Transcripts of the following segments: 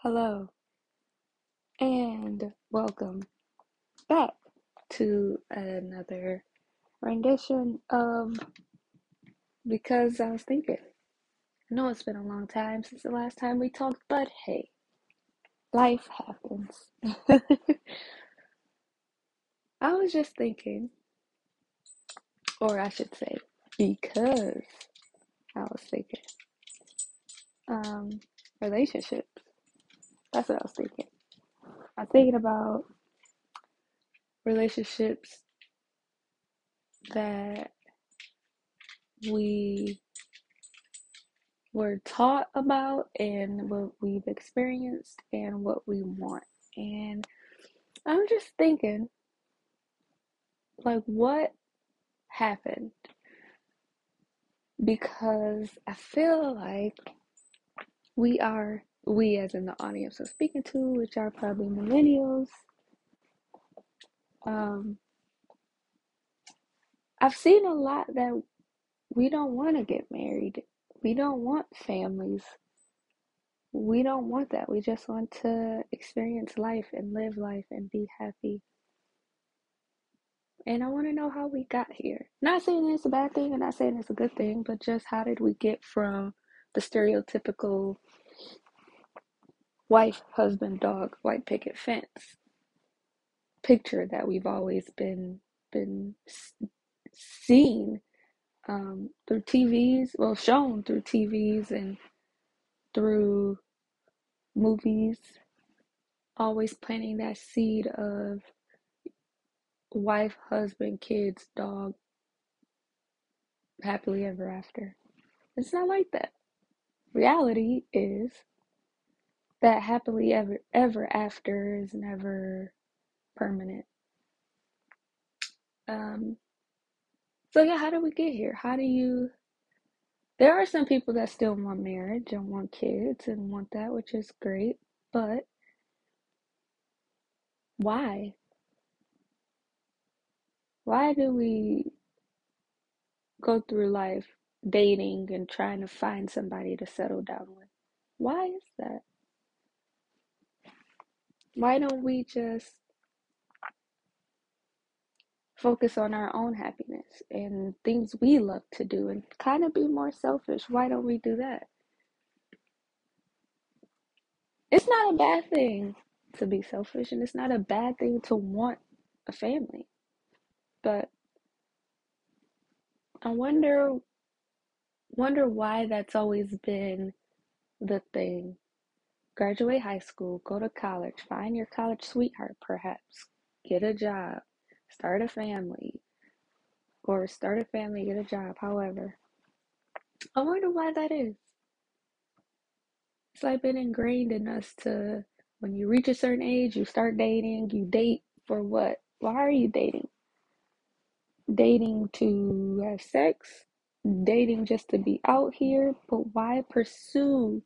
Hello, and welcome back to another rendition of Because I Was Thinking. I know it's been a long time since the last time we talked, but hey, life happens. I was just thinking, or I should say, because I was thinking, um, relationships. That's what I was thinking. I was thinking about relationships that we were taught about and what we've experienced and what we want. And I'm just thinking, like, what happened? Because I feel like we are, we as in the audience I'm speaking to, which are probably millennials, um, I've seen a lot that we don't want to get married. We don't want families. We don't want that. We just want to experience life and live life and be happy. And I want to know how we got here. Not saying it's a bad thing and not saying it's a good thing, but just how did we get from the stereotypical wife, husband, dog, white picket fence picture that we've always been been seen um, through TVs, well, shown through TVs and through movies, always planting that seed of wife, husband, kids, dog, happily ever after. It's not like that. Reality is that happily ever ever after is never permanent. Um, so yeah, how do we get here? How do you? There are some people that still want marriage and want kids and want that, which is great, but why? Why do we go through life dating and trying to find somebody to settle down with? Why is that? Why don't we just focus on our own happiness and things we love to do and kind of be more selfish? Why don't we do that? It's not a bad thing to be selfish and it's not a bad thing to want a family. But I wonder wonder why that's always been the thing. Graduate high school, go to college, find your college sweetheart perhaps, get a job, start a family, or start a family, get a job, however. I wonder why that is. It's like been ingrained in us to when you reach a certain age, you start dating, you date for what? Why are you dating? Dating to have sex? Dating just to be out here? But why pursue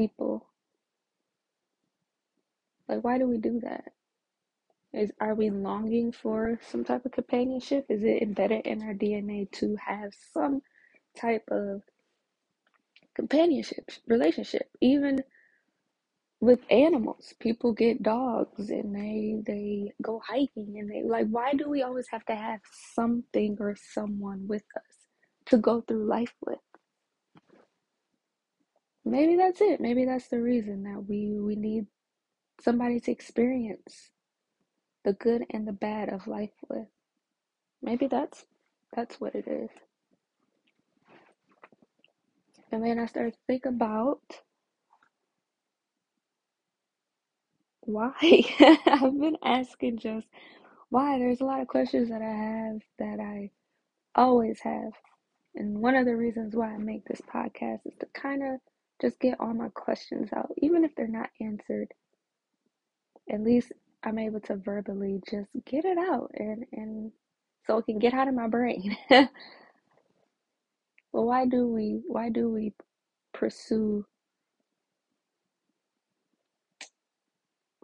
people? Like why do we do that? Is are we longing for some type of companionship? Is it embedded in our DNA to have some type of companionship, relationship? Even with animals, people get dogs and they they go hiking and they like why do we always have to have something or someone with us to go through life with? Maybe that's it. Maybe that's the reason that we we need somebody to experience the good and the bad of life with. Maybe that's that's what it is. And then I started to think about why. I've been asking just why. There's a lot of questions that I have that I always have. And one of the reasons why I make this podcast is to kind of just get all my questions out, even if they're not answered. At least I'm able to verbally just get it out and, and so it can get out of my brain. well, why do we why do we pursue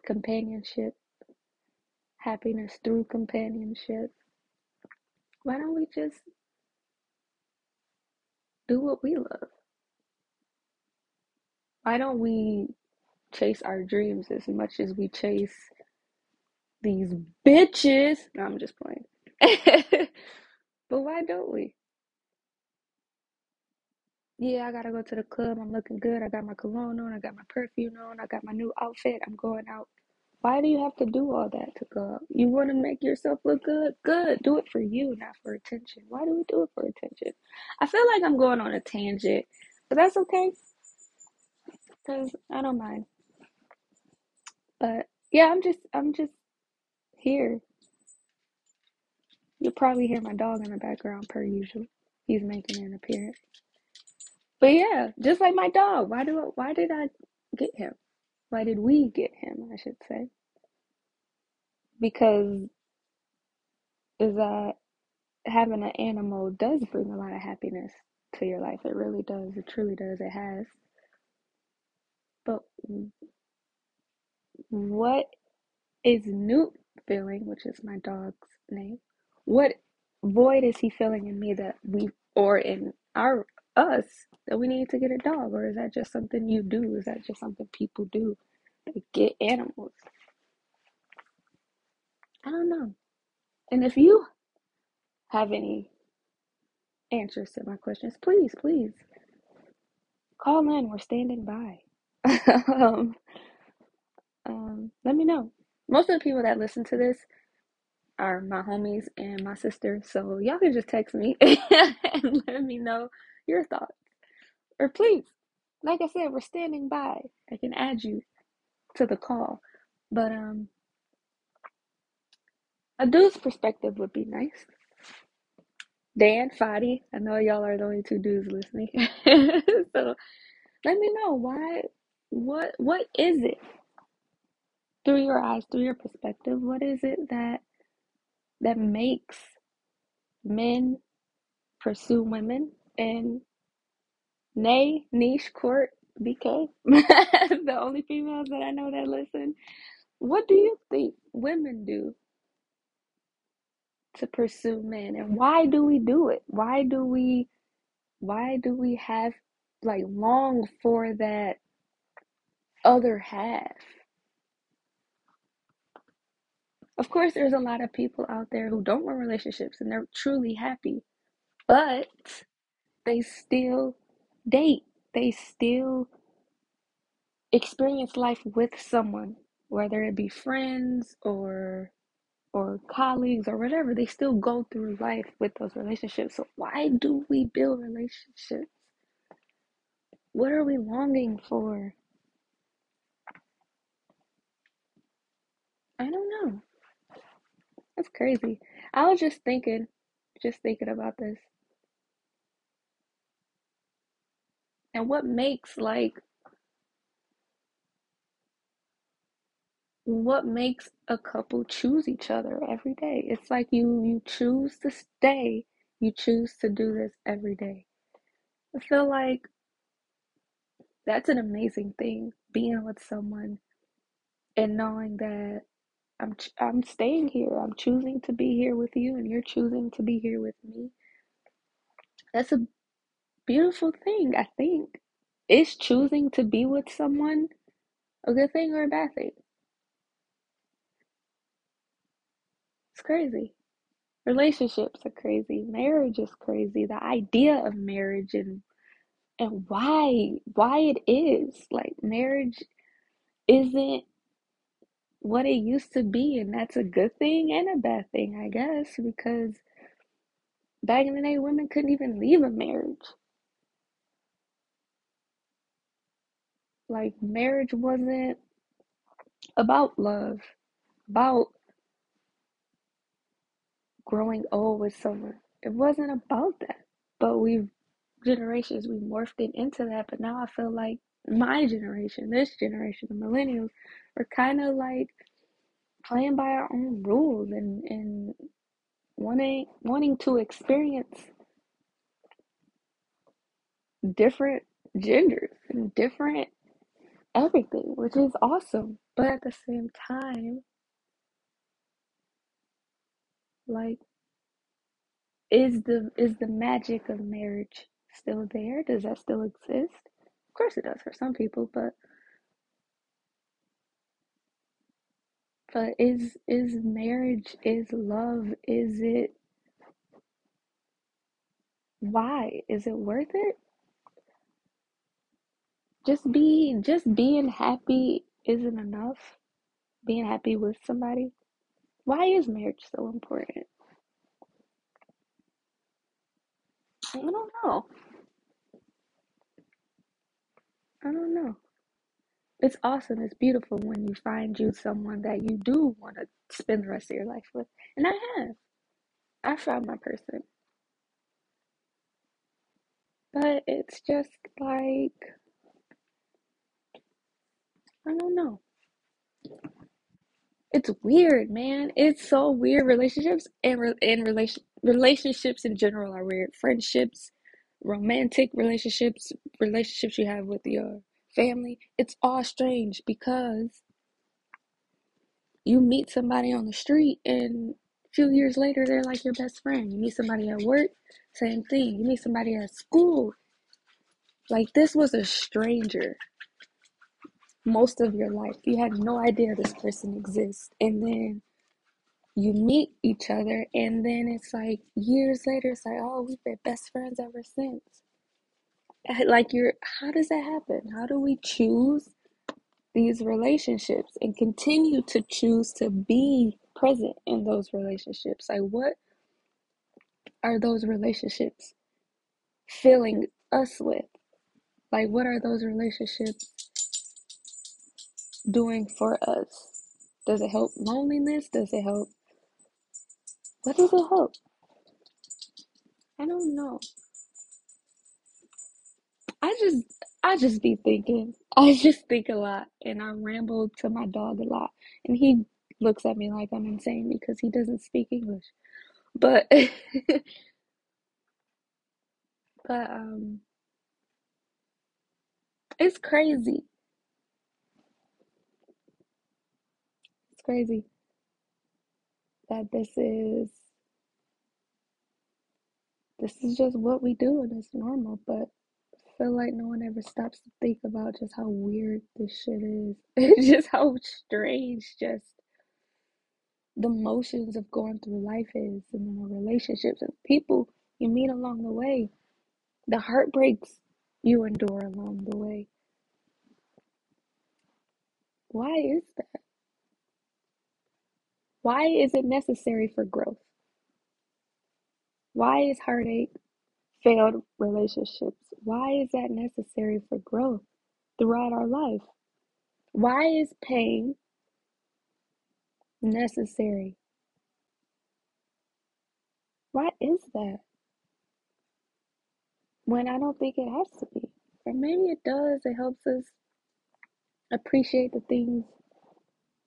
companionship, happiness through companionship? Why don't we just do what we love? Why don't we chase our dreams as much as we chase these bitches? No, I'm just playing. but why don't we? Yeah, I gotta go to the club. I'm looking good. I got my cologne on. I got my perfume on. I got my new outfit. I'm going out. Why do you have to do all that to go out? You want to make yourself look good? Good. Do it for you, not for attention. Why do we do it for attention? I feel like I'm going on a tangent, but that's okay because I don't mind. But yeah, I'm just I'm just here. You'll probably hear my dog in the background per usual. He's making an appearance. But yeah, just like my dog. Why do I, why did I get him? Why did we get him? I should say because is that having an animal does bring a lot of happiness to your life. It really does. It truly does. It has. But what is Newt feeling, which is my dog's name? What void is he feeling in me that we, or in our, us, that we need to get a dog? Or is that just something you do? Is that just something people do? They get animals. I don't know. And if you have any answers to my questions, please, please call in. We're standing by. um, um, let me know. Most of the people that listen to this are my homies and my sister, so y'all can just text me and let me know your thoughts. Or please, like I said, we're standing by. I can add you to the call, but um, a dude's perspective would be nice. Dan, Fadi, I know y'all are the only two dudes listening, so let me know why. What what is it? Through your eyes, through your perspective? What is it that that makes men pursue women and nay niche court bk the only females that i know that listen. What do you think women do to pursue men and why do we do it? Why do we why do we have like long for that other half of course there's a lot of people out there who don't want relationships and they're truly happy but they still date they still experience life with someone, whether it be friends or or colleagues or whatever, they still go through life with those relationships. So why do we build relationships? What are we longing for? I don't know. That's crazy. I was just thinking, just thinking about this. And what makes like what makes a couple choose each other every day? It's like you you choose to stay, you choose to do this every day. I feel like that's an amazing thing being with someone and knowing that I'm ch- I'm staying here. I'm choosing to be here with you and you're choosing to be here with me. That's a beautiful thing, I think. Is choosing to be with someone a good thing or a bad thing? It's crazy. Relationships are crazy. Marriage is crazy. The idea of marriage and and why why it is like marriage isn't what it used to be and that's a good thing and a bad thing i guess because back in the day women couldn't even leave a marriage. Like marriage wasn't about love about growing old with someone. It wasn't about that. But we've generations we morphed it into that but now i feel like my generation this generation the millennials are kind of like playing by our own rules and and wanting wanting to experience different genders and different everything, which is awesome. But at the same time, like is the is the magic of marriage still there? Does that still exist? Of course it does for some people, but but is is marriage is love is it why is it worth it? Just be just being happy isn't enough. Being happy with somebody. Why is marriage so important? I don't know. I don't know. It's awesome. It's beautiful when you find you someone that you do want to spend the rest of your life with. And I have. I found my person. But it's just like I don't know. It's weird, man. It's so weird. Relationships and re- and relation relationships in general are weird. Friendships, romantic relationships, relationships you have with your family. It's all strange because you meet somebody on the street and a few years later they're like your best friend. You meet somebody at work, same thing. You meet somebody at school. Like this was a stranger most of your life. You had no idea this person exists. And then you meet each other and then it's like years later it's like, oh, we've been best friends ever since. Like you're how does that happen? How do we choose these relationships and continue to choose to be present in those relationships? Like what are those relationships filling us with? Like what are those relationships doing for us? Does it help loneliness? Does it help? What does it help? I don't know. I just I just be thinking. I just think a lot and I ramble to my dog a lot. And he looks at me like I'm insane because he doesn't speak English. But but um it's crazy. It's crazy that this is this is just what we do and it's normal, but feel like no one ever stops to think about just how weird this shit is. just how strange just the motions of going through life is and the relationships and people you meet along the way, the heartbreaks you endure along the way. Why is that? Why is it necessary for growth? Why is heartache, failed relationships, why is that necessary for growth throughout our life? Why is pain necessary? Why is that? When I don't think it has to be. Or maybe it does. It helps us appreciate the things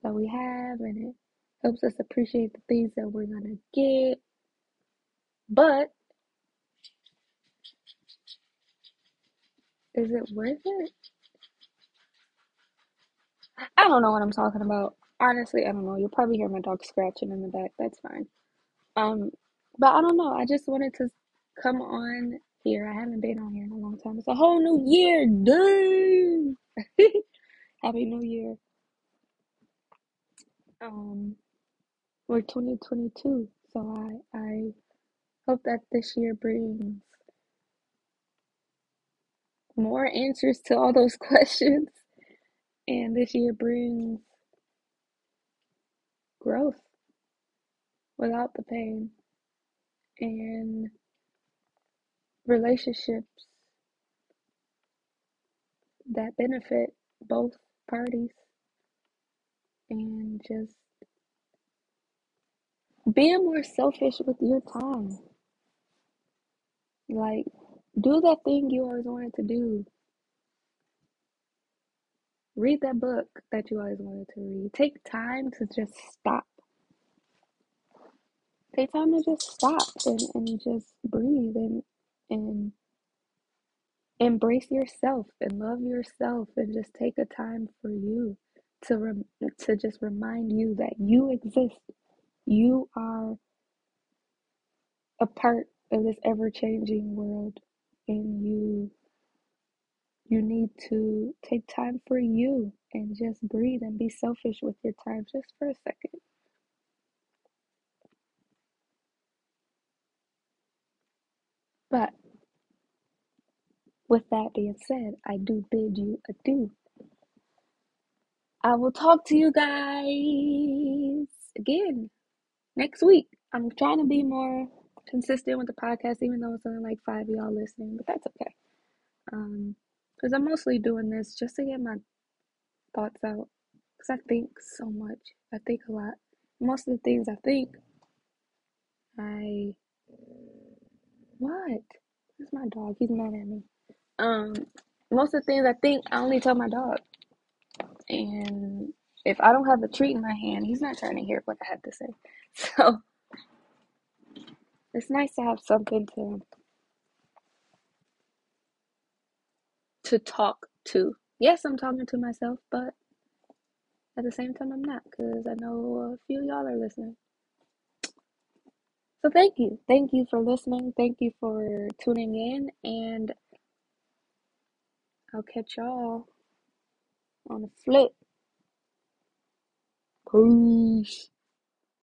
that we have and it helps us appreciate the things that we're going to get. But is it worth it? I don't know what I'm talking about. Honestly, I don't know. You'll probably hear my dog scratching in the back. That's fine. Um, but I don't know. I just wanted to come on here. I haven't been on here in a long time. It's a whole new year. Dang. Happy New Year. Um, we're 2022, so I I hope that this year brings more answers to all those questions, and this year brings growth without the pain. And relationships that benefit both parties. And just being more selfish with your time. Like, do that thing you always wanted to do. Read that book that you always wanted to read. Take time to just stop. Take time to just stop and, and just breathe and and embrace yourself and love yourself and just take a time for you to rem- to just remind you that you exist. You are a part of this ever changing world and you You need to take time for you and just breathe and be selfish with your time just for a second. But with that being said, I do bid you adieu. I will talk to you guys again next week. I'm trying to be more consistent with the podcast, even though it's only like five of y'all listening, but that's okay. Um, because I'm mostly doing this just to get my thoughts out. Because I think so much. I think a lot. Most of the things I think, I. What? That's my dog. He's mad at me. Um, most of the things I think, I only tell my dog. And if I don't have a treat in my hand, he's not trying to hear what I have to say. So it's nice to have something to to talk to. Yes, I'm talking to myself, but at the same time, I'm not because I know a few y'all are listening. So thank you. Thank you for listening. Thank you for tuning in. And I'll catch y'all on the flip. Peace.